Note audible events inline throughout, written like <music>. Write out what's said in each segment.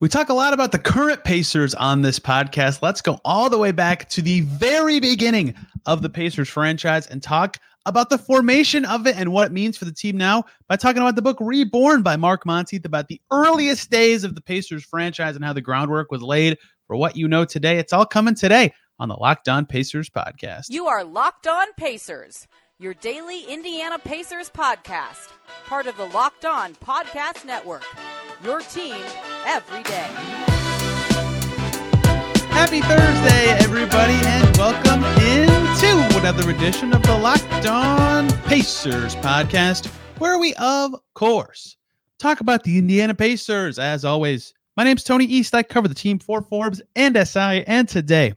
We talk a lot about the current Pacers on this podcast. Let's go all the way back to the very beginning of the Pacers franchise and talk about the formation of it and what it means for the team now by talking about the book Reborn by Mark Montieth about the earliest days of the Pacers franchise and how the groundwork was laid for what you know today. It's all coming today on the Locked On Pacers podcast. You are Locked On Pacers, your daily Indiana Pacers podcast, part of the Locked On Podcast Network. Your team every day. Happy Thursday, everybody, and welcome into another edition of the Locked On Pacers podcast, where we, of course, talk about the Indiana Pacers. As always, my name's Tony East. I cover the team for Forbes and SI, and today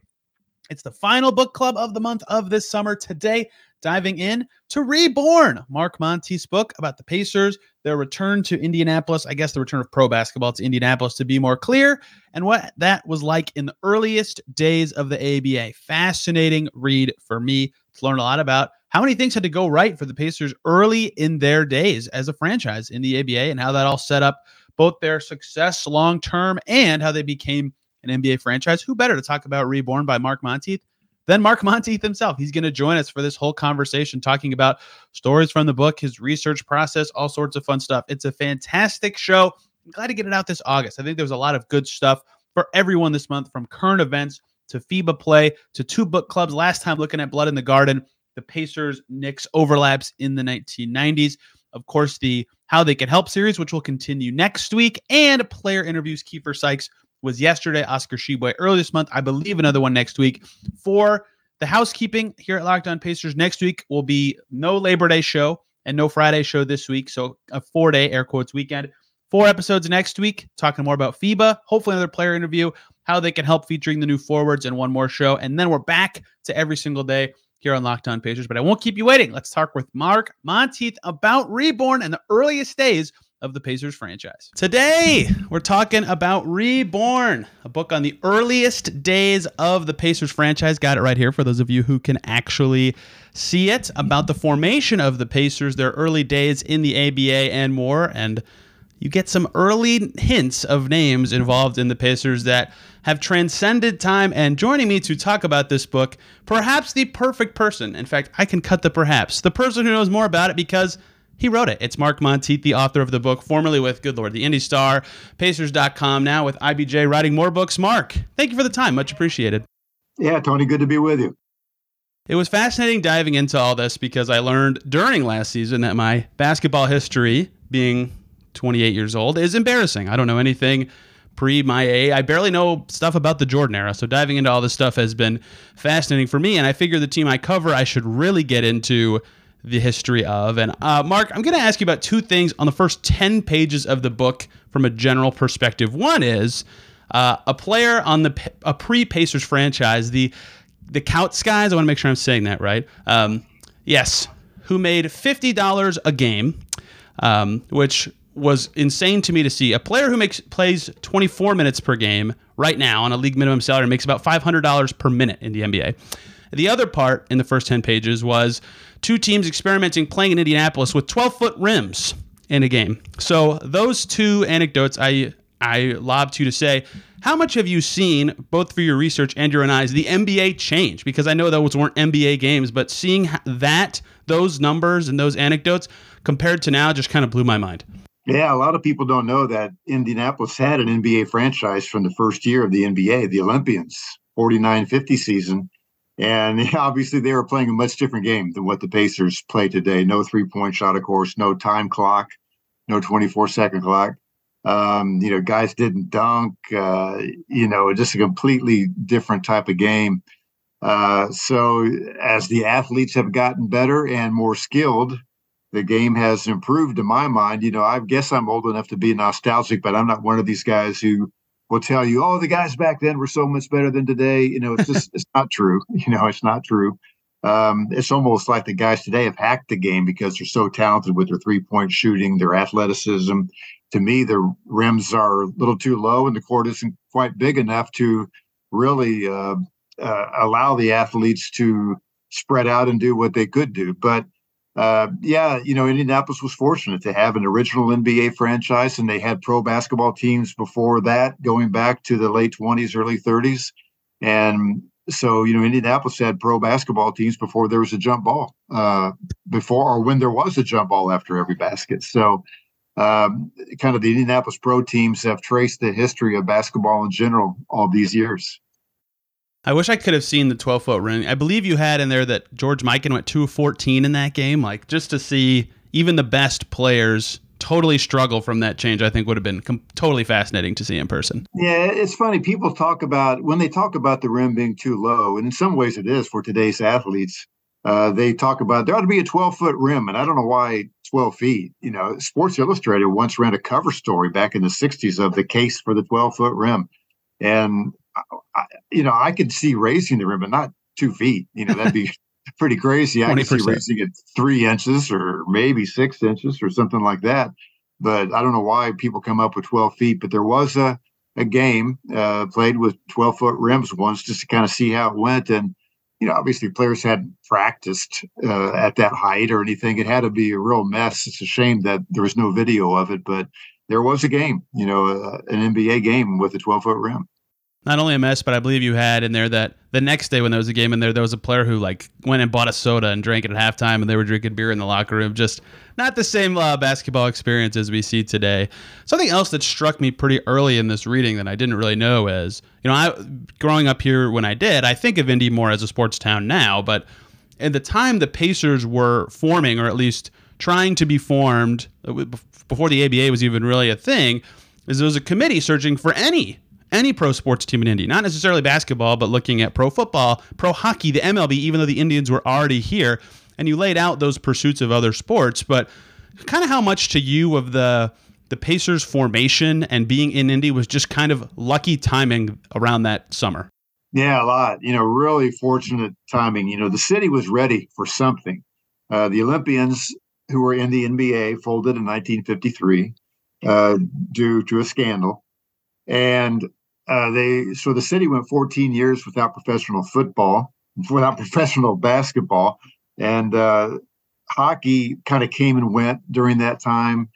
it's the final book club of the month of this summer. Today, diving in to Reborn, Mark Montieth's book about the Pacers, their return to Indianapolis, I guess the return of pro basketball to Indianapolis to be more clear, and what that was like in the earliest days of the ABA. Fascinating read for me to learn a lot about how many things had to go right for the Pacers early in their days as a franchise in the ABA and how that all set up both their success long term and how they became an NBA franchise. Who better to talk about Reborn by Mark Montieth than Mark Montieth himself? He's going to join us for this whole conversation, talking about stories from the book, his research process, all sorts of fun stuff. It's a fantastic show. I'm glad to get it out this August. I think there's a lot of good stuff for everyone this month, from current events to FIBA play to two book clubs. Last time looking at Blood in the Garden, the Pacers Knicks overlaps in the 1990s. Of course, the How They Can Help series, which will continue next week, and player interviews. Keifer Sykes was yesterday. Oscar Tshiebwe early this month. I believe another one next week. For the housekeeping here at Locked On Pacers, next week will be no Labor Day show and no Friday show this week. So a four day air quotes weekend. Four episodes next week, talking more about FIBA, hopefully another player interview, how they can help featuring the new forwards, and one more show. And then we're back to every single day here on Locked On Pacers. But I won't keep you waiting. Let's talk with Mark Montieth about Reborn and the earliest days of the Pacers franchise. Today, we're talking about Reborn, a book on the earliest days of the Pacers franchise. Got it right here for those of you who can actually see it about the formation of the Pacers, their early days in the ABA, and more. And you get some early hints of names involved in the Pacers that have transcended time. And joining me to talk about this book, perhaps the perfect person. In fact, I can cut the perhaps. The person who knows more about it because he wrote it. It's Mark Montieth, the author of the book, formerly with, good Lord, the Indy Star, Pacers.com, now with IBJ, writing more books. Mark, thank you for the time. Much appreciated. Yeah, Tony, good to be with you. It was fascinating diving into all this because I learned during last season that my basketball history, being 28 years old, is embarrassing. I don't know anything pre my A. I barely know stuff about the Jordan era. So diving into all this stuff has been fascinating for me. And I figure the team I cover, I should really get into the history of. And uh, Mark, I'm going to ask you about two things on the first 10 pages of the book from a general perspective. One is uh, a player on the a pre Pacers franchise, the the Kautskys. I want to make sure I'm saying that right. Um, yes, who made fifty dollars a game, um, which was insane to me to see. A player who makes plays 24 minutes per game right now on a league minimum salary makes about $500 per minute in the NBA. The other part in the first 10 pages was two teams experimenting playing in Indianapolis with 12 foot rims in a game. So those two anecdotes I I lobbed you to say, how much have you seen, both for your research and your own eyes, the NBA change? Because I know those weren't NBA games, but seeing that, those numbers and those anecdotes compared to now just kind of blew my mind. Yeah, a lot of people don't know that Indianapolis had an NBA franchise from the first year of the NBA, the Olympians, 49 50 season. And <laughs> obviously, they were playing a much different game than what the Pacers play today. No three point shot, of course, no time clock, no 24 second clock. Um, you know, guys didn't dunk, uh, you know, just a completely different type of game. Uh, so, as the athletes have gotten better and more skilled, the game has improved in my mind. You know, I guess I'm old enough to be nostalgic, but I'm not one of these guys who will tell you, oh, the guys back then were so much better than today. You know, it's just <laughs> it's not true. <laughs> You know, it's not true. Um, it's almost like the guys today have hacked the game because they're so talented with their three point shooting, their athleticism. To me, the rims are a little too low, and the court isn't quite big enough to really uh, uh, allow the athletes to spread out and do what they could do. But uh, yeah, you know, Indianapolis was fortunate to have an original NBA franchise, and they had pro basketball teams before that, going back to the late 20s, early 30s. And so, you know, Indianapolis had pro basketball teams before there was a jump ball, uh, before or when there was a jump ball after every basket. So, um, kind of the Indianapolis pro teams have traced the history of basketball in general all these years. I wish I could have seen the 12 foot ring. I believe you had in there that George Mikan went 2 14 in that game. Like, just to see even the best players totally struggle from that change, I think would have been com- totally fascinating to see in person. Yeah, it's funny. People talk about when they talk about the rim being too low, and in some ways it is for today's athletes. Uh, they talk about there ought to be a 12 foot rim, and I don't know why 12 feet. You know, Sports Illustrated once ran a cover story back in the 60s of the case for the 12 foot rim. And I, you know, I could see raising the rim, but not two feet. You know, that'd be <laughs> pretty crazy. I could see raising it three inches or maybe six inches or something like that. But I don't know why people come up with 12 feet. But there was a, a game uh, played with 12 foot rims once just to kind of see how it went. And, you know, obviously players hadn't practiced uh, at that height or anything. It had to be a real mess. It's a shame that there was no video of it, but there was a game, you know, uh, an NBA game with a 12 foot rim not only a mess, but I believe you had in there that the next day when there was a game in there, there was a player who like went and bought a soda and drank it at halftime, and they were drinking beer in the locker room. Just not the same uh, basketball experience as we see today. Something else that struck me pretty early in this reading that I didn't really know is, you know, I growing up here when I did, I think of Indy more as a sports town now, but at the time the Pacers were forming, or at least trying to be formed uh, before the ABA was even really a thing, is there was a committee searching for any any pro sports team in Indy, not necessarily basketball, but looking at pro football, pro hockey, the MLB, even though the Indians were already here. And you laid out those pursuits of other sports, but kind of how much to you of the the Pacers formation and being in Indy was just kind of lucky timing around that summer. Yeah, a lot. You know, really fortunate timing. You know, the city was ready for something. Uh, the Olympians, who were in the NBA, folded in 1953 uh, due to a scandal. And uh, they so the city went 14 years without professional football, without <laughs> professional basketball, and uh, hockey kind of came and went during that time.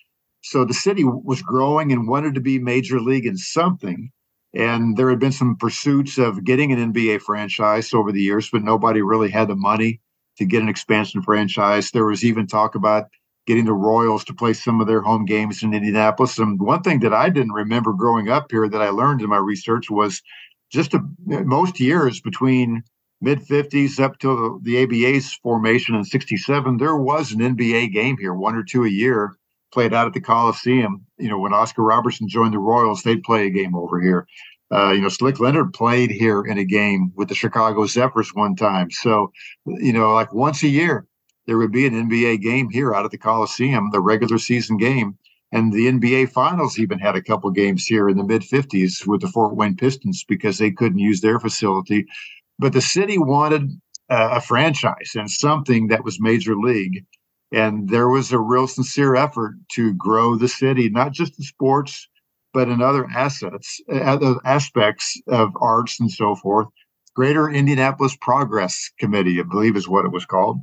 So the city was growing and wanted to be major league in something. And there had been some pursuits of getting an NBA franchise over the years, but nobody really had the money to get an expansion franchise. There was even talk about getting the Royals to play some of their home games in Indianapolis. And one thing that I didn't remember growing up here that I learned in my research was just a, most years between mid 50s up to the ABA's formation in 67, there was an NBA game here, one or two a year, played out at the Coliseum. You know, when Oscar Robertson joined the Royals, they'd play a game over here. Uh, you know, Slick Leonard played here in a game with the Chicago Zephyrs one time. So, you know, like once a year, there would be an NBA game here out at the Coliseum, the regular season game. And the NBA Finals even had a couple games here in the mid 50s with the Fort Wayne Pistons because they couldn't use their facility. But the city wanted uh, a franchise and something that was major league. And there was a real sincere effort to grow the city, not just in sports, but in other assets, other aspects of arts and so forth. Greater Indianapolis Progress Committee, I believe is what it was called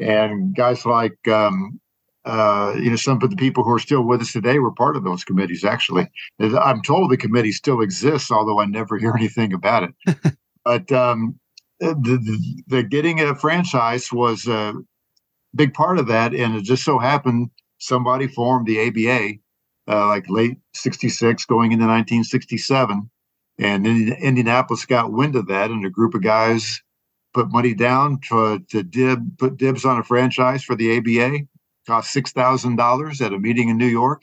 and guys like um, uh, you know some of the people who are still with us today were part of those committees. Actually, I'm told the committee still exists, although I never hear <laughs> anything about it. <laughs> but um, the, the, the, getting a franchise was a big part of that, and it just so happened somebody formed the ABA uh, like late '66, going into 1967. And Indianapolis got wind of that, and a group of guys put money down to, to dib, put dibs on a franchise for the ABA. Cost six thousand dollars at a meeting in New York,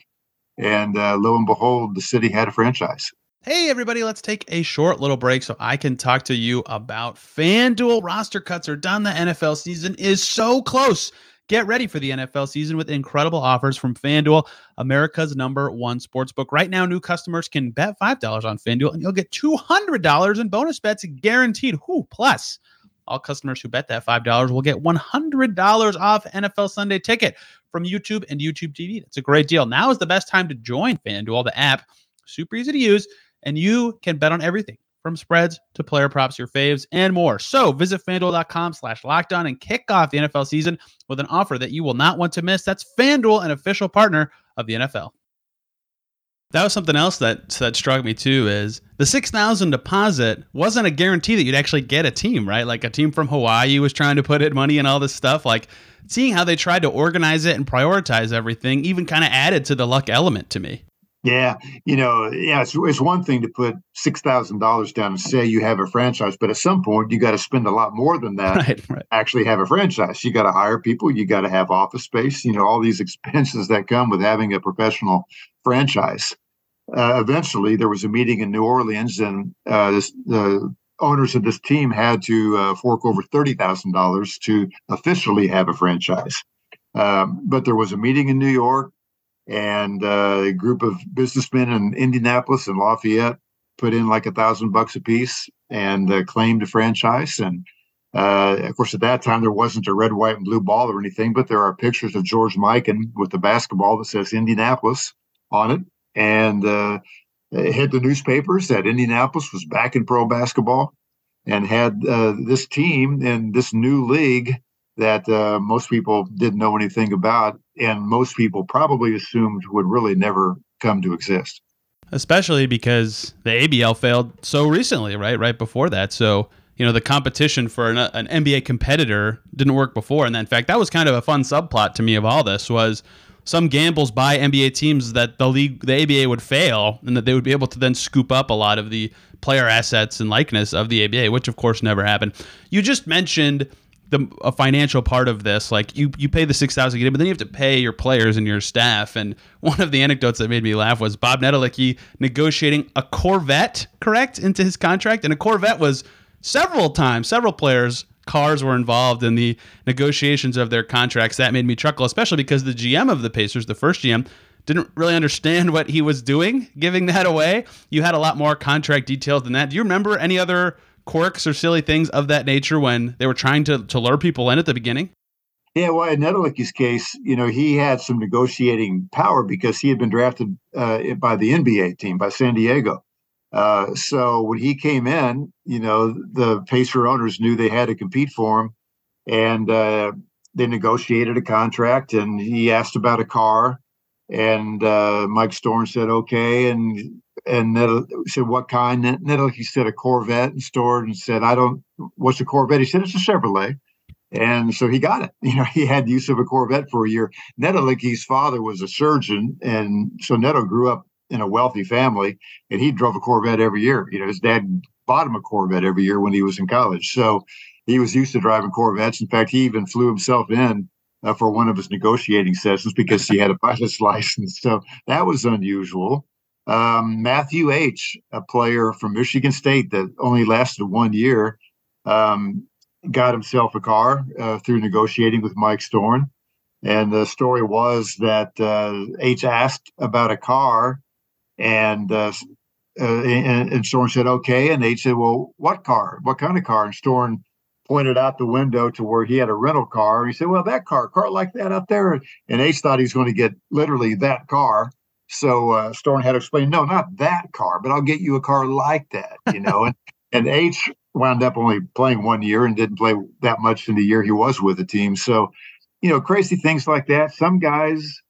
and uh, lo and behold, the city had a franchise. Hey, everybody, let's take a short little break so I can talk to you about FanDuel. Roster cuts are done. The NFL season is so close. Get ready for the NFL season with incredible offers from FanDuel, America's number one sportsbook. Right now, new customers can bet $5 on FanDuel and you'll get $200 in bonus bets guaranteed. Who plus all customers who bet that $5 will get $100 off NFL Sunday ticket from YouTube and YouTube TV. That's a great deal. Now is the best time to join FanDuel, the app. Super easy to use, and you can bet on everything from spreads to player props, your faves, and more. So visit fanduel.com slash lockdown and kick off the NFL season with an offer that you will not want to miss. That's FanDuel, an official partner of the NFL. That was something else that that struck me too is the 6000 deposit wasn't a guarantee that you'd actually get a team, right? Like a team from Hawaii was trying to put in money and all this stuff. Like seeing how they tried to organize it and prioritize everything even kind of added to the luck element to me. Yeah, you know, yeah, it's, it's one thing to put six thousand dollars down and say you have a franchise, but at some point you got to spend a lot more than that. Right, right. Actually, have a franchise. You got to hire people. You got to have office space. You know, all these <laughs> expenses that come with having a professional franchise. Uh, eventually, there was a meeting in New Orleans, and uh, this, the owners of this team had to uh, fork over thirty thousand dollars to officially have a franchise. Um, but there was a meeting in New York and uh, a group of businessmen in Indianapolis and Lafayette put in like a thousand bucks a piece and uh, claimed a franchise. And uh, of course, at that time there wasn't a red, white, and blue ball or anything, but there are pictures of George Mikan with the basketball that says Indianapolis on it, and uh, it hit the newspapers that Indianapolis was back in pro basketball and had uh, this team in this new league that uh, most people didn't know anything about, and most people probably assumed would really never come to exist. Especially because the ABL failed so recently, right? Right before that. So, you know, the competition for an, an NBA competitor didn't work before. And in fact, that was kind of a fun subplot to me of all this was some gambles by NBA teams that the league, the ABA would fail and that they would be able to then scoop up a lot of the player assets and likeness of the ABA, which of course never happened. You just mentioned the a financial part of this like you you pay the 6000 get in but then you have to pay your players and your staff. And one of the anecdotes that made me laugh was Bob Netolicky negotiating a Corvette correct into his contract? And a Corvette was several times several players cars were involved in the negotiations of their contracts. That made me chuckle especially because the GM of the Pacers the first GM didn't really understand what he was doing giving that away. You had a lot more contract details than that. Do you remember any other quirks or silly things of that nature when they were trying to, to lure people in at the beginning? Yeah, well, in Netolicky's case, you know, he had some negotiating power because he had been drafted uh, by the NBA team by San Diego. Uh, so when he came in, you know, the Pacer owners knew they had to compete for him, and uh, they negotiated a contract. And he asked about a car, and uh, Mike Storen said okay, and and Nettle said, "What kind?" Nettle he said, "A Corvette." And Storen and said, "I don't. What's a Corvette?" He said, "It's a Chevrolet." And so he got it. <laughs> You know, he had use of a Corvette for a year. Netolicky's father was a surgeon, and so Neto grew up in a wealthy family, and he drove a Corvette every year. You know, his dad bought him a Corvette every year when he was in college, so he was used to driving Corvettes. In fact, he even flew himself in uh, for one of his negotiating sessions because he had a <laughs> pilot's license. So that was unusual. Um, Matthew Aitch., a player from Michigan State that only lasted one year, um, got himself a car uh, through negotiating with Mike Storen. And the story was that uh, Aitch asked about a car, and uh, uh and, and Storen said, "Okay." And Aitch said, "Well, what car? What kind of car?" And Storen pointed out the window to where he had a rental car. And he said, "Well, that car, car like that out there." And Aitch thought he's going to get literally that car. So uh, Storen had to explain, no, not that car, but I'll get you a car like that, you know. and <laughs> and Aitch wound up only playing one year and didn't play that much in the year he was with the team. So, you know, crazy things like that. Some guys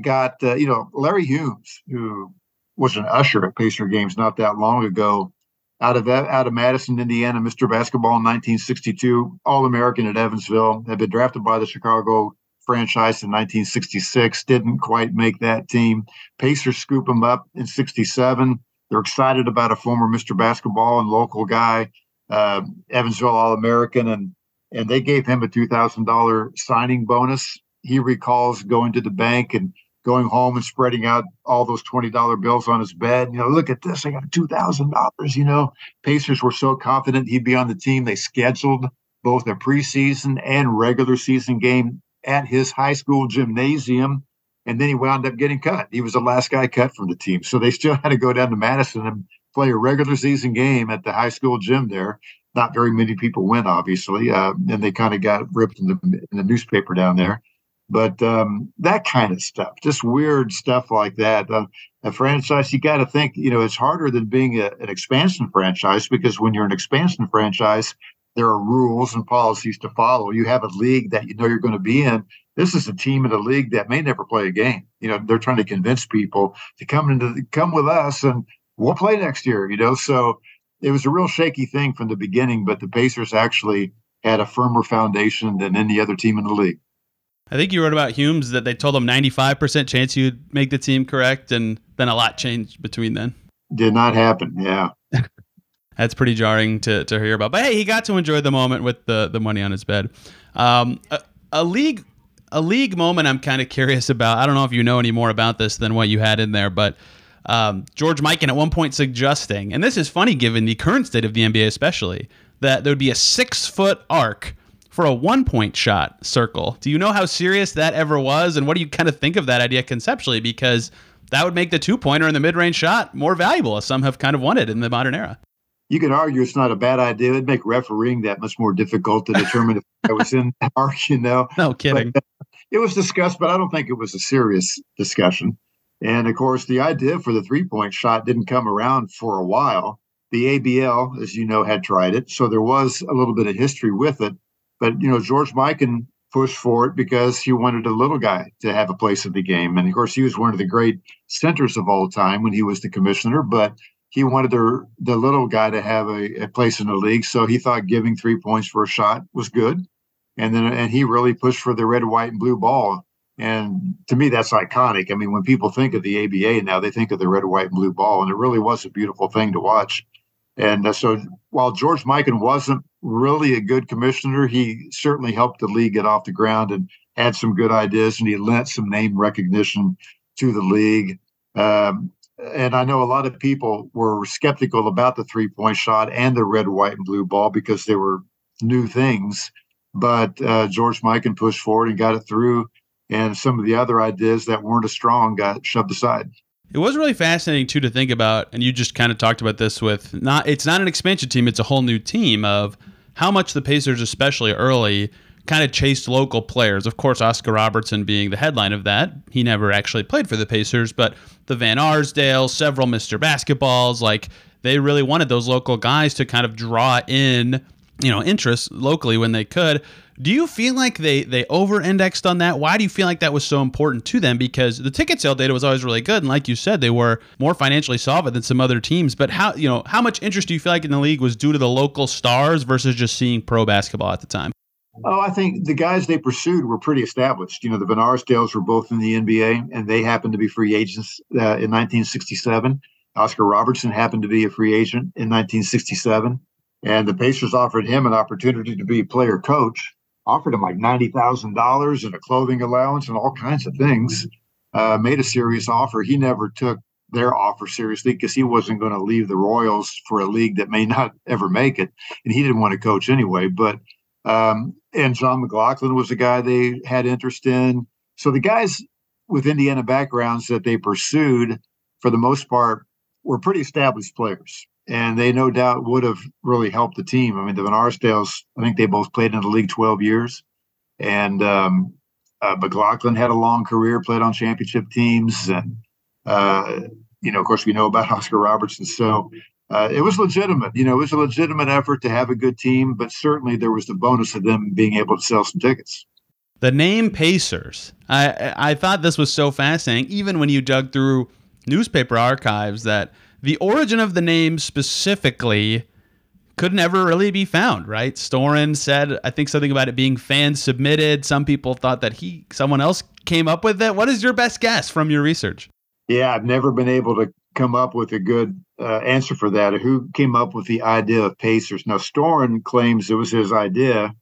got, uh, you know, Larry Humes, who was an usher at Pacer games not that long ago, out of out of Madison, Indiana, Mr. Basketball in 1962, All American at Evansville, had been drafted by the Chicago franchise in 1966, didn't quite make that team. Pacers scoop him up in 67. They're excited about a former Mr. Basketball and local guy, uh, Evansville All American, and and they gave him a $2,000 signing bonus. He recalls going to the bank and going home and spreading out all those $20 bills on his bed. You know, look at this. I got $2,000. You know, Pacers were so confident he'd be on the team. They scheduled both a preseason and regular season game at his high school gymnasium. And then he wound up getting cut. He was the last guy cut from the team. So they still <laughs> had to go down to Madison and play a regular season game at the high school gym there. Not very many people went, obviously. Uh, and they kind of got ripped in the, in the newspaper down there. But um, that kind of stuff, just weird stuff like that. Uh, a franchise, you got to think, you know, it's harder than being a, an expansion franchise because when you're an expansion franchise, there are rules and policies to follow. You have a league that you know you're going to be in. This is a team in a league that may never play a game. You know, they're trying to convince people to come into the, come with us and we'll play next year. You know, so it was a real shaky thing from the beginning, but the Pacers actually had a firmer foundation than any other team in the league. I think you wrote about Humes that they told him 95% chance you'd make the team correct, and then a lot changed between then. Did not happen. Yeah. <laughs> That's pretty jarring to, to hear about. But hey, he got to enjoy the moment with the, the money on his bed. Um, a, a league a league moment I'm kind of curious about. I don't know if you know any more about this than what you had in there, but um, George Mikan at one point suggesting, and this is funny given the current state of the NBA, especially, that there would be a six foot arc for a one point shot circle. Do you know how serious that ever was? And what do you kind of think of that idea conceptually? Because that would make the two pointer and the mid range shot more valuable, as some have kind of wanted in the modern era. You could argue it's not a bad idea. It'd make refereeing that much more difficult to determine if I was in <laughs> the arc, you know. No kidding. But, uh, it was discussed, but I don't think it was a serious discussion. And of course, the idea for the three point shot didn't come around for a while. The ABL, as you know, had tried it. So there was a little bit of history with it. But, you know, George Mikan pushed for it because he wanted a little guy to have a place in the game. And of course, he was one of the great centers of all time when he was the commissioner, but he wanted the, the little guy to have a, a place in the league. So he thought giving three points for a shot was good. And then, and he really pushed for the red, white, and blue ball. And to me, that's iconic. I mean, when people think of the ABA now, they think of the red, white, and blue ball. And it really was a beautiful thing to watch. And uh, so while George Mikan wasn't really a good commissioner, he certainly helped the league get off the ground and had some good ideas, and he lent some name recognition to the league. Um, and I know a lot of people were skeptical about the three point shot and the red, white, and blue ball because they were new things. But uh, George Mikan pushed forward and got it through, and some of the other ideas that weren't as strong got shoved aside. It was really fascinating too to think about, and you just kind of talked about this with not. It's not an expansion team; it's a whole new team of how much the Pacers, especially early, kind of chased local players. Of course, Oscar Robertson being the headline of that. He never actually played for the Pacers, but the Van Arsdale, several Mr. Basketballs, like they really wanted those local guys to kind of draw in, you know, interest locally when they could. Do you feel like they they over indexed on that? Why do you feel like that was so important to them? Because the ticket sale data was always really good, and like you said, they were more financially solvent than some other teams. But how you know how much interest do you feel like in the league was due to the local stars versus just seeing pro basketball at the time? Oh, I think the guys they pursued were pretty established. You know, the Van were both in the NBA, and they happened to be free agents uh, in 1967. Oscar Robertson happened to be a free agent in 1967, and the Pacers offered him an opportunity to be player coach offered him like $90,000 and a clothing allowance and all kinds of things. Uh, made a serious offer. He never took their offer seriously because he wasn't going to leave the Royals for a league that may <laughs> not ever make it. And he didn't want to coach anyway. But, um, and Jon McGlocklin was a guy they had interest in. So the guys with Indiana backgrounds that they pursued, for the most part, were pretty established players and they no doubt would have really helped the team. I mean, the Van Arsdales, I think they both played in the league 12 years, and um, uh, McGlocklin had a long career, played on championship teams, and uh, you know, of course, we know about <laughs> Oscar Robertson. So uh, it was legitimate. You know, it was a legitimate effort to have a good team, but certainly there was the bonus of them being able to sell some tickets. The name Pacers. I I thought this was so fascinating, even when you dug through newspaper archives that the origin of the name specifically could never really be found, right? Storen said, I think something about it being fan submitted. Some people thought that he, someone else came up with it. What is your best guess from your research? Yeah, I've never been able to come up with a good uh, answer for that. Who came up with the idea of Pacers? Now, Storen claims it was his idea.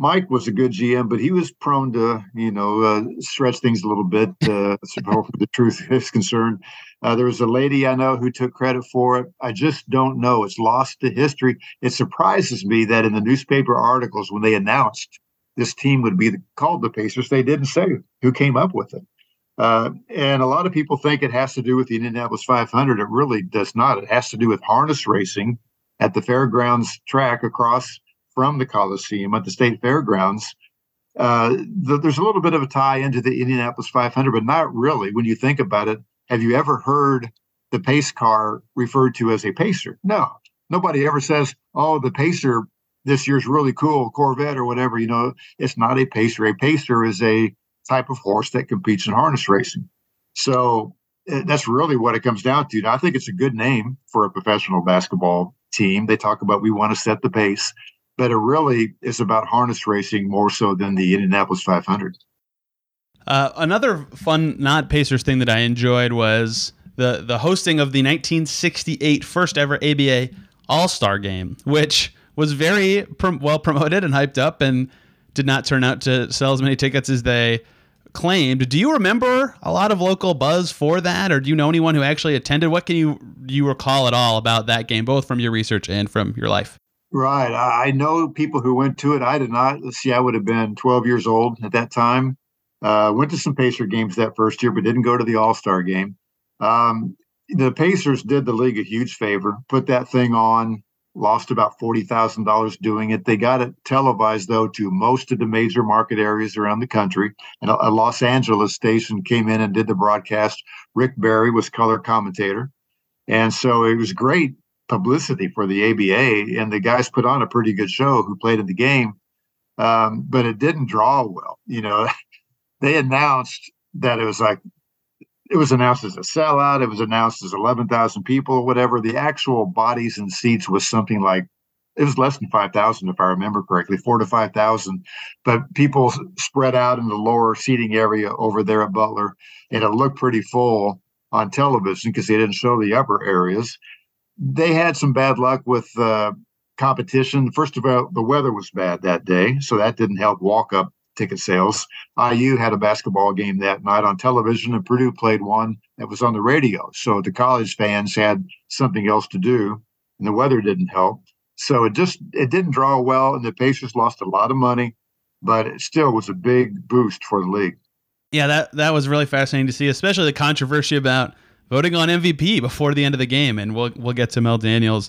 Mike was a good GM, but he was prone to, you know, uh, stretch things a little bit, uh, so the truth <laughs> is concerned. Uh, there was a lady I know who took credit for it. I just don't know. It's lost to history. It surprises me that in the newspaper articles, when they announced this team would be called the Pacers, they didn't say who came up with it. Uh, and a lot of people think it has to do with the Indianapolis 500. It really does not. It has to do with harness racing at the fairgrounds track across from the Coliseum at the state fairgrounds. uh, the, there's a little bit of a tie into the Indianapolis 500, but not really. When you think about it, have you ever heard the pace car referred to as a pacer? No, nobody ever says, "Oh, the pacer this year's really cool, Corvette or whatever." You know, it's not a pacer. A pacer is a type of horse that competes in harness racing. So eh, that's really what it comes down to. Now, I think it's a good name for a professional basketball team. They talk about we want to set the pace but it really is about harness racing more so than the Indianapolis 500. Uh, another fun not Pacers thing that I enjoyed was the the hosting of the 1968 first ever ABA All Star Game, which was very prom- well promoted and hyped up, and did not turn out to sell as many tickets as they claimed. Do you remember a lot of local buzz for that, or do you know anyone who actually attended? What can you you recall at all about that game, both from your research and from your life? Right. I know people who went to it. I did not. Let's see, I would have been 12 years old at that time. Uh, went to some Pacer games that first year, but didn't go to the All Star game. Um, the Pacers did the league a huge favor, put that thing on, lost about $40,000 doing it. They got it televised, though, to most of the major market areas around the country. And a, a Los Angeles station came in and did the broadcast. Rick Barry was color commentator. And so it was great publicity for the ABA, and the guys put on a pretty good show who played in the game, um, but it didn't draw well. You know, <laughs> they announced that it was like it was announced as a sellout. It was announced as eleven thousand people, or whatever. The actual bodies and seats was something like it was less than five thousand, if I remember correctly, four to five thousand. But people spread out in the lower seating area over there at Butler, and it looked pretty full on television because they didn't show the upper areas they had some bad luck with uh, competition. First of all, the weather was bad that day, so that didn't help walk up ticket sales. IU had a basketball game that night on television, and Purdue played one that was on the radio. So the college fans had something else to do, and the weather didn't help. So it just it didn't draw well, and the Pacers lost a lot of money, but it still was a big boost for the league. Yeah, that that was really fascinating to see, especially the controversy about voting on MVP before the end of the game, and we'll we'll get to Mel Daniels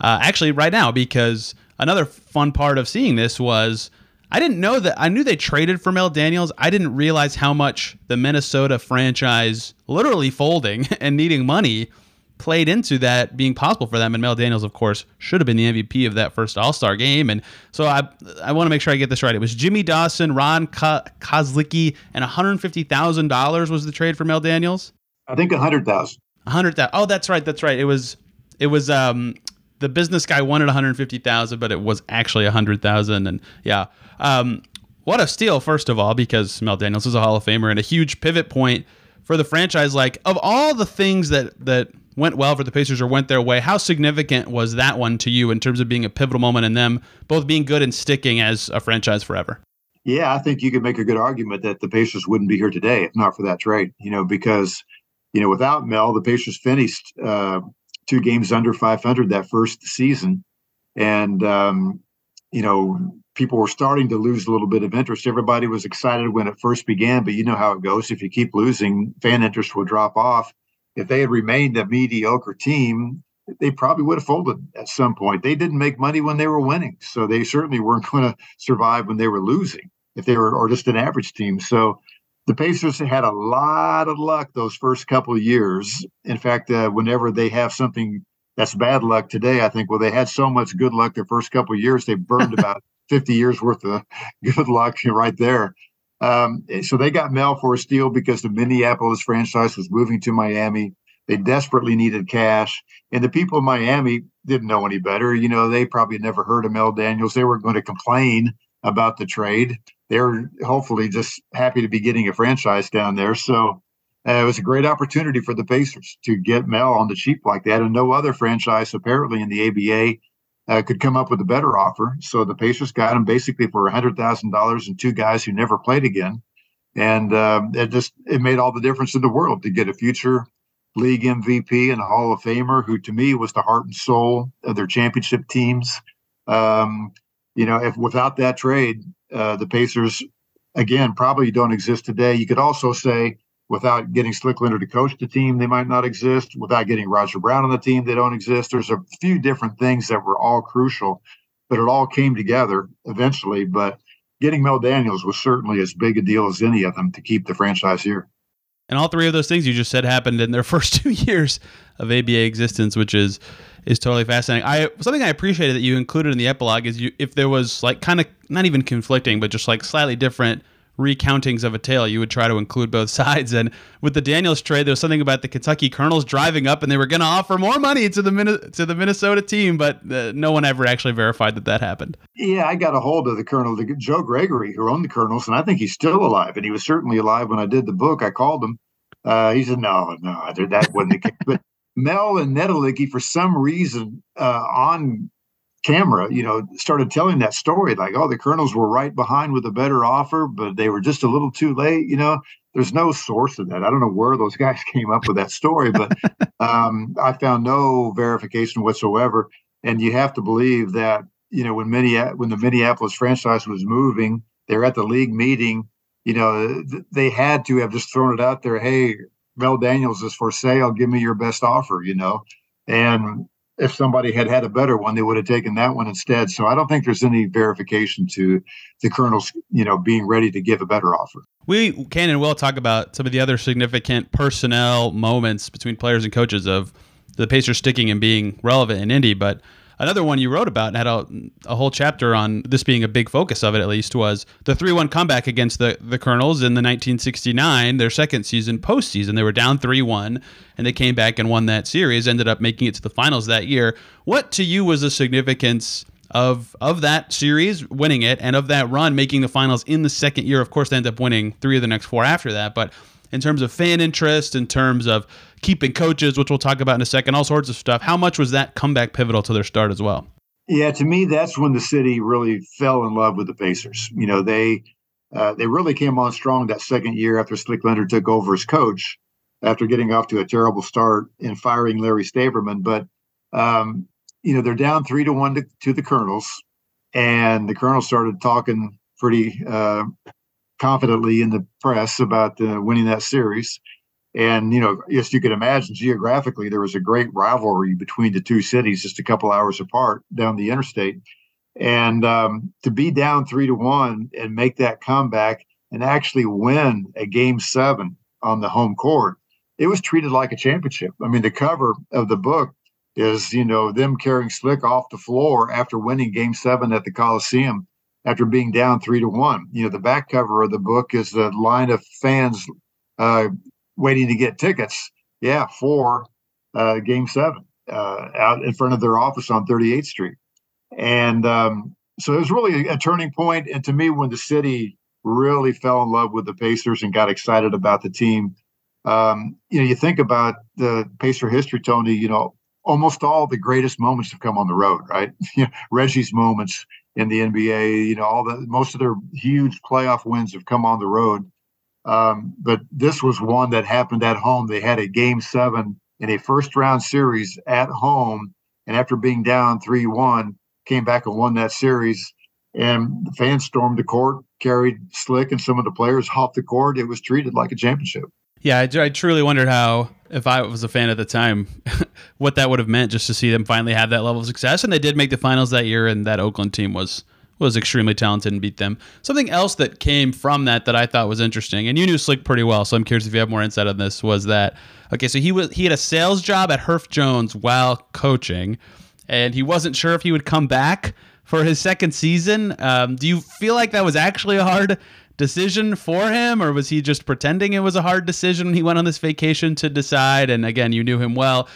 uh, actually right now because another fun part of seeing this was I didn't know that I knew they traded for Mel Daniels. I didn't realize how much the Minnesota franchise literally folding <laughs> and needing money played into that being possible for them. And Mel Daniels, of course, should have been the MVP of that first All Star game. And so I I want to make sure I get this right. It was Jimmy Dawson, Ron Ko- Kozlicki, and $150,000 was the trade for Mel Daniels. I think a hundred thousand. A hundred thousand. Oh, that's right. That's right. It was. It was. Um, the business guy wanted one hundred fifty thousand, but it was actually a hundred thousand. And yeah, um, what a steal! First of all, because Mel Daniels is a Hall of Famer and a huge pivot point for the franchise. Like of all the things that that went well for the Pacers or went their way, how significant was that one to you in terms of being a pivotal moment and them both being good and sticking as a franchise forever? Yeah, I think you could make a good argument that the Pacers wouldn't be here today if not for that trade. You know, because you know, without Mel, the Pacers finished uh, two games under 500 that first season, and um, you know, people were starting to lose a little bit of interest. Everybody was excited when it first began, but you know how it goes. If you keep losing, fan interest will drop off. If they had remained a mediocre team, they probably would have folded at some point. They didn't make money when they were winning, so they certainly weren't going to survive when they were losing. If they were, or just an average team. So the Pacers had a lot of luck those first couple of years. In fact, uh, whenever they have something that's bad luck today, I think, well, they had so much good luck their first couple of years, they burned <laughs> about 50 years worth of <laughs> good luck right there. Um, so they got Mel for a steal because the Minneapolis franchise was moving to Miami. They desperately needed cash. And the people in Miami didn't know any better. You know, they probably never heard of Mel Daniels. They were going to complain about the trade they're hopefully just happy to be getting a franchise down there. So uh, it was a great opportunity for the Pacers to get Mel on the cheap like that, and no other franchise apparently in the ABA uh, could come up with a better offer. So the Pacers got him basically for hundred thousand dollars and two guys who never played again, and uh, it just it made all the difference in the world to get a future league MVP and a Hall of Famer who to me was the heart and soul of their championship teams. Um, you know, if without that trade, uh, the Pacers, again, probably don't exist today. You could also say without getting Slick Leonard to coach the team, they might not exist. Without getting Roger Brown on the team, they don't exist. There's a few different things that were all crucial, but it all came together eventually. But getting Mel Daniels was certainly as big a deal as any of them to keep the franchise here. And all three of those things you just said happened in their <laughs> first two years of ABA existence, which is is totally fascinating. I something I appreciated that you included in the epilogue is you if there was like kind of not even conflicting, but just like slightly different recountings of a tale, you would try to include both <laughs> sides. And with the Daniels trade, there was something about the Kentucky Colonels driving up and they were going to offer more money to the to the Minnesota team, but uh, no one ever actually verified that that happened. Yeah, I got a hold of the Colonel, the, Joe Gregory, who owned the Colonels, and I think he's still alive. And he was certainly alive when I did the book. I called him. Uh, he said, "No, no, that wasn't the case." But Mel and Netolicky, for some reason, uh, on camera, you know, started telling that story like, oh, the Colonels were right behind with a better offer, but they were just a little too late. You know, there's no source of that. I don't know where those <laughs> guys came up with that story, but <laughs> um, I found no verification whatsoever. And you have to believe that, you know, when many when the Minneapolis franchise was moving, they're at the league meeting. You know, they had to have just thrown it out there. Hey, Mel Daniels is for sale. Give me your best offer. You know, and if somebody had had a better one, they would have taken that one instead. So I don't think there's any verification to the colonel's, you know, being ready to give a better offer. We can and will talk about some of the other significant personnel moments between players and coaches of the Pacers sticking and being relevant in Indy, but Another one you wrote about and had a, a whole chapter on this being a big focus of it, at least, was the 3 1 comeback against the, the Colonels in the 1969, their second season postseason. They were down 3 1, and they came back and won that series, ended up making it to the finals that year. What to you was the significance? of of that series, winning it, and of that run, making the finals in the second year. Of course, they end up winning three of the next four after that. But in terms of fan interest, in terms of keeping coaches, which we'll talk about in a second, all sorts of stuff. How much was that comeback pivotal to their start as well? Yeah, to me, that's when the city really fell in love with the Pacers. You know, they uh, they really came on strong that second year after Slick Leonard took over as coach after getting off to a terrible start and firing Larry Staverman. But um, you know, they're down three to one to, to the Colonels, and the Colonels started talking pretty uh, confidently in the press about uh, winning that series. And, you know, yes, you could imagine geographically, there was a great rivalry between the two cities just a couple hours apart down the interstate. And um, to be down three to one and make that comeback and actually win a game seven on the home court, it was treated like a championship. I mean, the cover of the book is, you know, them carrying Slick off the floor after winning game seven at the Coliseum after being down three to one. You know, the back cover of the book is the line of fans uh, waiting to get tickets. Yeah, for uh, Game Seven uh, out in front of their office on 38th Street, and um, so it was really a turning point. And to me, when the city really fell in love with the Pacers and got excited about the team, um, you know, you think about the Pacer history, Tony. You know, almost all the greatest moments have come on the road, right? <laughs> Reggie's moments in the NBA. You know, all the most of their huge playoff wins have come on the road. Um, but this was one that happened at home. They had a game seven in a first round series at home, and after being down three one, came back and won that series. And the fans stormed the court, carried Slick and some of the players off the court. It was treated like a championship. Yeah, I, I truly wondered how, if I was a fan at the time, <laughs> what that would have meant just to see them finally have that level of success. And they did make the finals that year, and that Oakland team was was extremely talented and beat them. Something else that came from that that I thought was interesting, and you knew Slick pretty well, so I'm curious if you have more insight on this. Was that okay? So he was he had a sales job at Herff Jones while coaching, and he wasn't sure if he would come back for his second season. Um, do you feel like that was actually a hard decision for him, or was he just pretending it was a hard decision when he went on this vacation to decide? And again, you knew him well.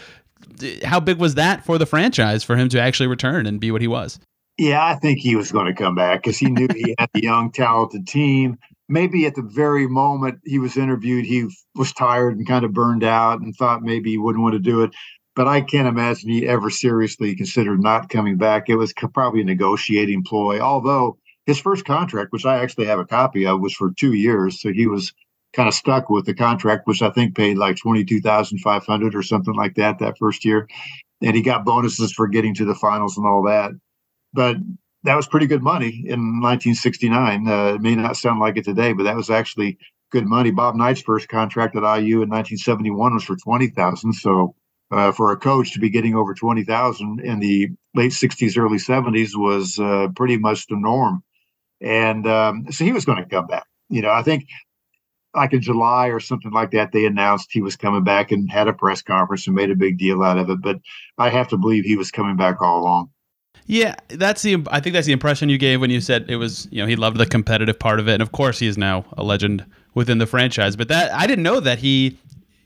How big was that for the franchise for him to actually return and be what he was? Yeah, I think he was going to come back because he knew he had a young, talented team. Maybe at the very moment he was interviewed, he was tired and kind of burned out and thought maybe he wouldn't want to do it. But I can't imagine he ever seriously considered not coming back. It was probably a negotiating ploy, although his first contract, which I actually have a copy of, was for two years. So he was kind of stuck with the contract, which I think paid like twenty two thousand five hundred or something like that that first year, and he got bonuses for getting to the finals and all that. But that was pretty good money in 1969. Uh, it may not sound like it today, but that was actually good money. Bob Knight's first contract at IU in 1971 was for twenty thousand. So uh, for a coach to be getting over twenty thousand in the late 60s, early 70s was uh, pretty much the norm. And um, so he was going to come back. You know, I think like in July or something like that, they announced he was coming back and had a press conference and made a big deal out of it. But I have to believe he was coming back all along. Yeah, that's the. I think that's the impression you gave when you said it was. You know, he loved the competitive part of it, and of course, he is now a legend within the franchise. But that I didn't know that he,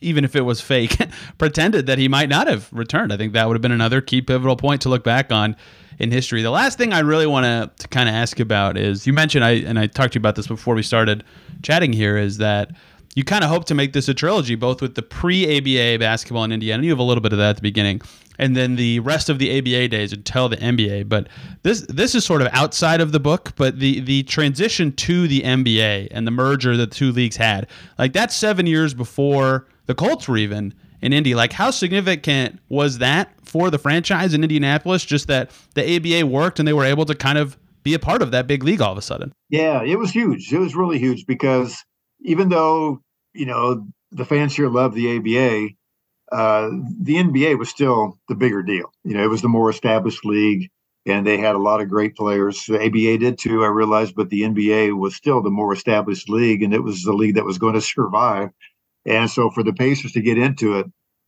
even if it was fake, <laughs> pretended that he might not have returned. I think that would have been another key pivotal point to look back on in history. The last thing I really want to kind of ask about is you mentioned I and I talked to you about this before we started chatting here is that you kind of hope to make this a trilogy, both with the pre ABA basketball in Indiana. You have a little bit of that at the beginning, and then the rest of the ABA days until the NBA. But this this is sort of outside of the book, but the the transition to the NBA and the merger that the two leagues had, like that's seven years before the Colts were even in Indy. Like, how significant was that for the franchise in Indianapolis? Just that the ABA worked and they were able to kind of be a part of that big league all of a sudden. Yeah, it was huge. It was really huge because even though you know, the fans here love the ABA. Uh, the NBA was still the bigger deal. You know, it was the more established league, and they had a lot of great players. The ABA did too, I realized, but the NBA was still the more established league, and it was the league that was going <laughs> to survive. And so, for the Pacers to get into it,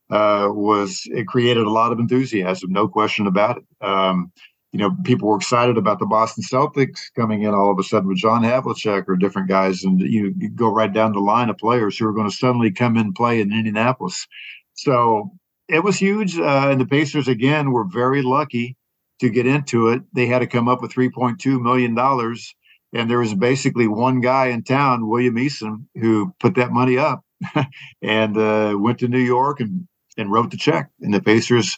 uh, was it created a lot of enthusiasm, no question about it. Um, you know, people were excited about the Boston Celtics coming in all of a sudden with John Havlicek or different guys, and you, you go right down the line of players who are going to suddenly come in and play in Indianapolis. So it was huge, uh, and the Pacers again were very lucky to get into it. They had to come up with 3.2 million dollars, and there was basically one guy in town, William Eason, who put that money up <laughs> and uh, went to New York and and wrote the check, and the Pacers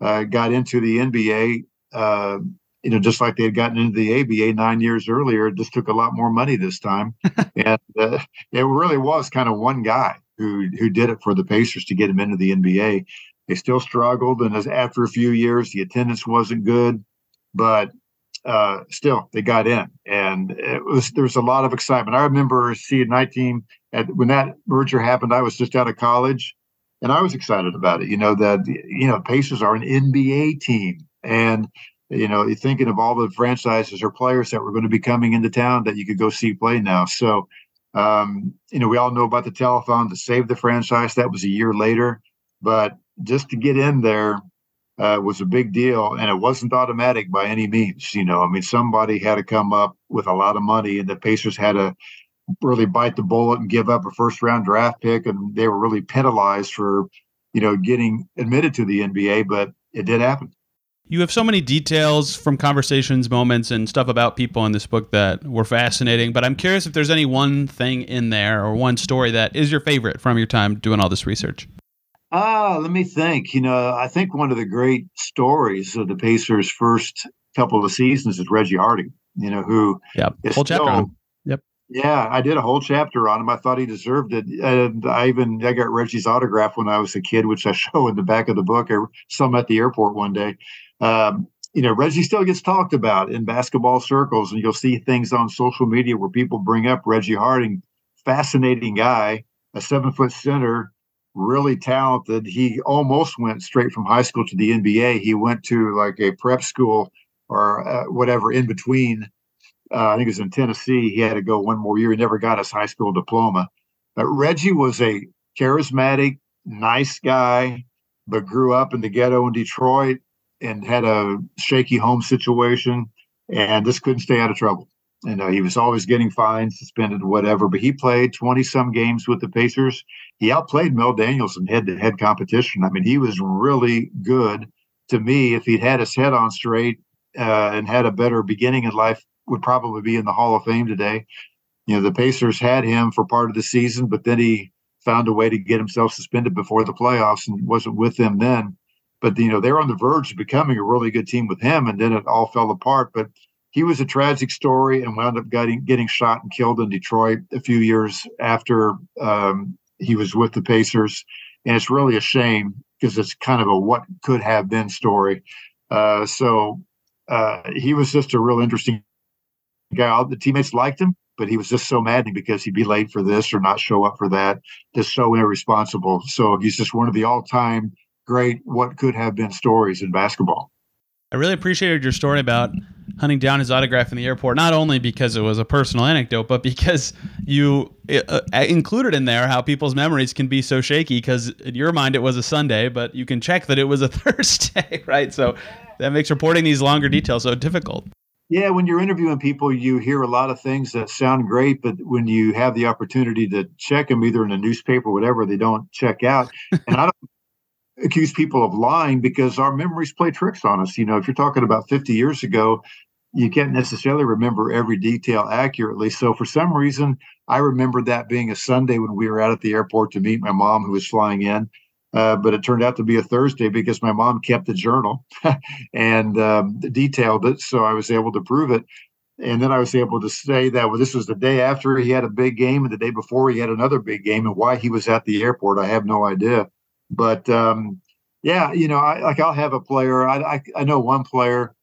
uh, got into the NBA uh, you know, just like they had gotten into the ABA nine years earlier, it just took a lot more money this time. <laughs> and uh, it really was kind of one guy who who did it for the Pacers to get them into the NBA. They still struggled, and as after a few years, the attendance wasn't good, but uh, still they got in, and it was there was a lot of excitement. I remember seeing 19 at, when that merger happened. I was just out of college, and I was excited about it. You know that you know Pacers are an NBA team and you know, you're thinking of all the franchises or players that were going to be coming into town that you could go see play now. So, um, you know, we all know about the telethon to save the franchise. That was a year later, but just to get in there uh, was a big deal, and it wasn't automatic by any means. You know, I mean, somebody had to come up with a lot of money, and the Pacers had to really bite the bullet and give up a first round draft pick, and they were really penalized for, you know, getting admitted to the NBA. But it did happen you have so many details from conversations, moments, and stuff about people in this book that were fascinating. But I'm curious if there's any one thing in there or one story that is your favorite from your time doing all this research. Ah, uh, let me think. You know, I think one of the great stories of the Pacers' first couple of seasons is Reggie Harding. You know, who yeah, whole chapter on. Yeah, I did a whole chapter on him. I thought he deserved it, and I even I got Reggie's autograph when I was a kid, which I <laughs> show in the back of the book. I saw him at the airport one day um, you know, Reggie still gets talked about in basketball circles, and you'll see things on social media where people bring up Reggie Harding, fascinating guy, a seven foot center, really talented. He almost went straight from high school to the NBA. He went to like a prep school or uh, whatever in between. Uh, I think it was in Tennessee. He had to go one more year. He never got his high school diploma. But Reggie was a charismatic, nice guy, but grew up in the ghetto in Detroit and had a shaky home situation and just couldn't stay out of trouble. And uh, he was always getting fined, suspended, whatever. But he played 20 some games with the Pacers. He outplayed Mel Daniels in head to head competition. I mean, he was really good to me. If he'd had his head on straight uh, and had a better beginning in life, would probably be in the Hall of Fame today. You know, the Pacers had him for part of the season, but then he found a way to get himself suspended before the playoffs and wasn't with them then but you know they were on the verge of becoming a really good team with him, and then it all fell apart. But he was a tragic story and wound up getting getting shot and killed in Detroit a few years after um, he was with the Pacers, and it's really a shame because it's kind of a what could have been story. Uh, so uh, he was just a real interesting guy. The teammates liked him, but he was just so maddening because he'd be late for this or not show up for that, just so irresponsible. So he's just one of the all-time great what could have been stories in basketball. I really appreciated your story about hunting down his autograph in the airport, not only because it was a personal anecdote, but because you uh, uh included in there how people's memories can be so shaky because in your mind it was a Sunday, but you can check that it was a <laughs> Thursday, right? So that makes reporting these longer details so difficult. Yeah, when you're interviewing people, you hear a lot of things that sound great, but when you have the opportunity to check them either in a newspaper or whatever, they don't check out. <laughs> And I don't accuse people of lying because our memories play tricks on us. You know, if you're talking about 50 years ago, you can't necessarily remember every detail accurately. So for some reason, I remember that being a Sunday when we were out at the airport to meet my mom who was flying in. Uh, but it turned out to be a Thursday because my mom kept the journal <laughs> and um, detailed it, so I was able to prove it. And then I was able to say that well, this was the day after he had a big game, and the day before he had another big game, and why he was at the airport, I have no idea. But um, yeah, you know, I, like I'll have a player. I, I I know one player.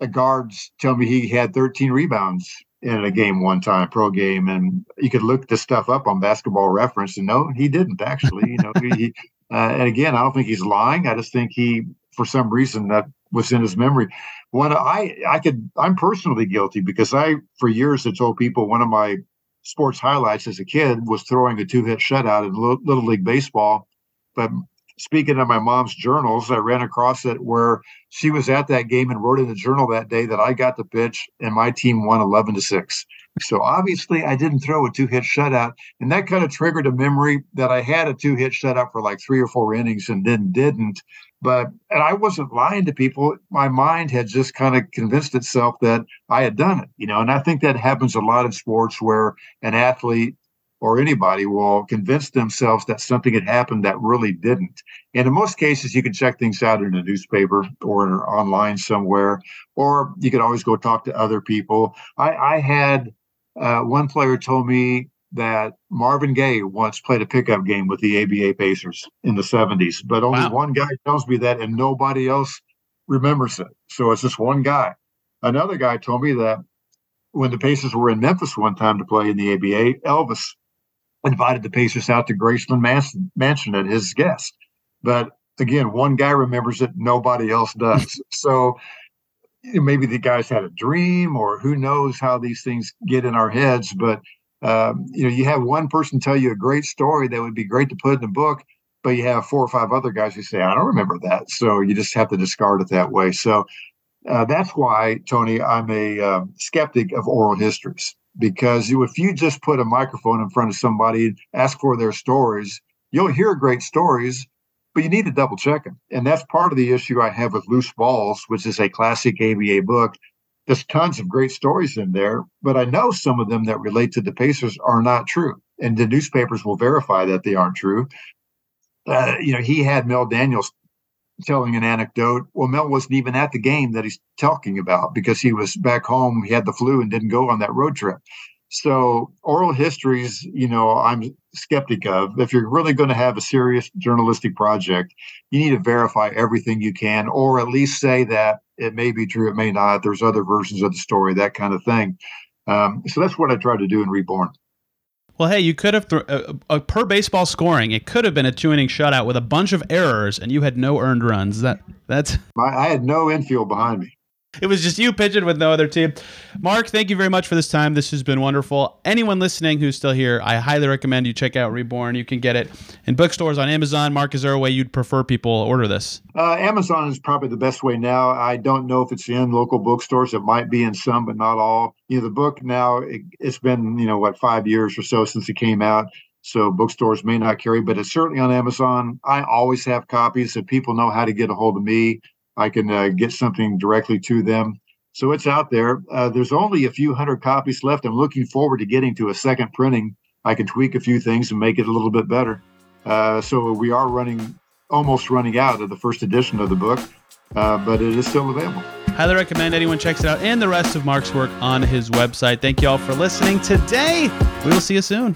The guards tell me he had 13 rebounds in a game one time, pro game, and you could look this stuff up on Basketball Reference, and no, he didn't actually. You know, he uh, and again, I don't think he's lying. I just think he, for some reason, that was in his memory. When I, I could, I'm personally guilty because I, for years, had told people one of my sports highlights as a kid was throwing a two-hit shutout in little league baseball. But speaking of my mom's journals, I ran across it where she was at that game and wrote in the journal that day that I got the pitch and my team won 11 to 6. So obviously I didn't throw a two hit shutout. And that kind of triggered a memory that I had a two hit shutout for like three or four innings and then didn't. But, and I wasn't lying to people. My mind had just kind of convinced itself that I had done it, you know, and I think that happens a lot in sports where an athlete or anybody will convince themselves that something had happened that really didn't. And in most cases, you can check things out in a newspaper or online somewhere, or you can always go talk to other people. I, I had uh, one player told me that Marvin Gaye once played a pickup game with the ABA Pacers in the 70s, but only wow. one guy tells me that, and nobody else remembers it. So it's just one guy. Another guy told me that when the Pacers were in Memphis one time to play in the ABA, Elvis invited the Pacers out to Graceland Mansion, Mansion at his guest. But again, one guy remembers it, nobody else does. <laughs> so maybe the guys had a dream, or who knows how these things get in our heads. But um, you know, you have one person tell you a great story that would be great to put in a book, but you have four or five other guys who say, "I don't remember that," so you just have to discard it that way. So uh, that's why, Tony, I'm a uh, skeptic of oral histories because if you just put a microphone in front of somebody and ask for their stories, you'll hear great stories, but you need to double check them. And that's part of the issue I have with Loose Balls, which is a classic ABA book. There's tons of great stories in there, but I know some of them that relate to the Pacers are not true. And the newspapers will verify that they aren't true. Uh, you know, he had Mel Daniels telling an anecdote. Well, Mel wasn't even at the game that he's talking about because he was back home. He had the flu and didn't go on that road trip. So oral histories, you know, I'm skeptic of. If you're really going to have a serious journalistic project, you need to verify everything you can, or at least say that it may be true, it may not. There's other versions of the story, that kind of thing. Um, so that's what I try to do in Reborn. Well, hey, you could have th- uh, uh, per baseball scoring. It could have been a two inning shutout with a bunch of errors, and you had no earned runs. That that's. I had no infield behind me. It was just you pitching with no other team. Mark, thank you very much for this time. This has been wonderful. Anyone listening who's still here, I highly recommend you check out Reborn. You can get it in bookstores on Amazon. Mark, is there a way you'd prefer people order this? Uh, Amazon is probably the best way now. I don't know if it's in local bookstores. It might be in some, but not all. You know, the book now, it, it's been, you know, what, five years or so since it came out. So bookstores may not carry, but it's certainly on Amazon. I always have copies if people know how to get a hold of me. I can uh, get something directly to them. So it's out there. Uh, there's only a few hundred copies left. I'm looking forward to getting to a second printing. I can tweak a few things and make it a little bit better. Uh, so we are running, almost running out of the first edition of the book, uh, but it is still available. Highly recommend anyone checks it out and the rest of Mark's work on his website. Thank you all for listening today. We will see you soon.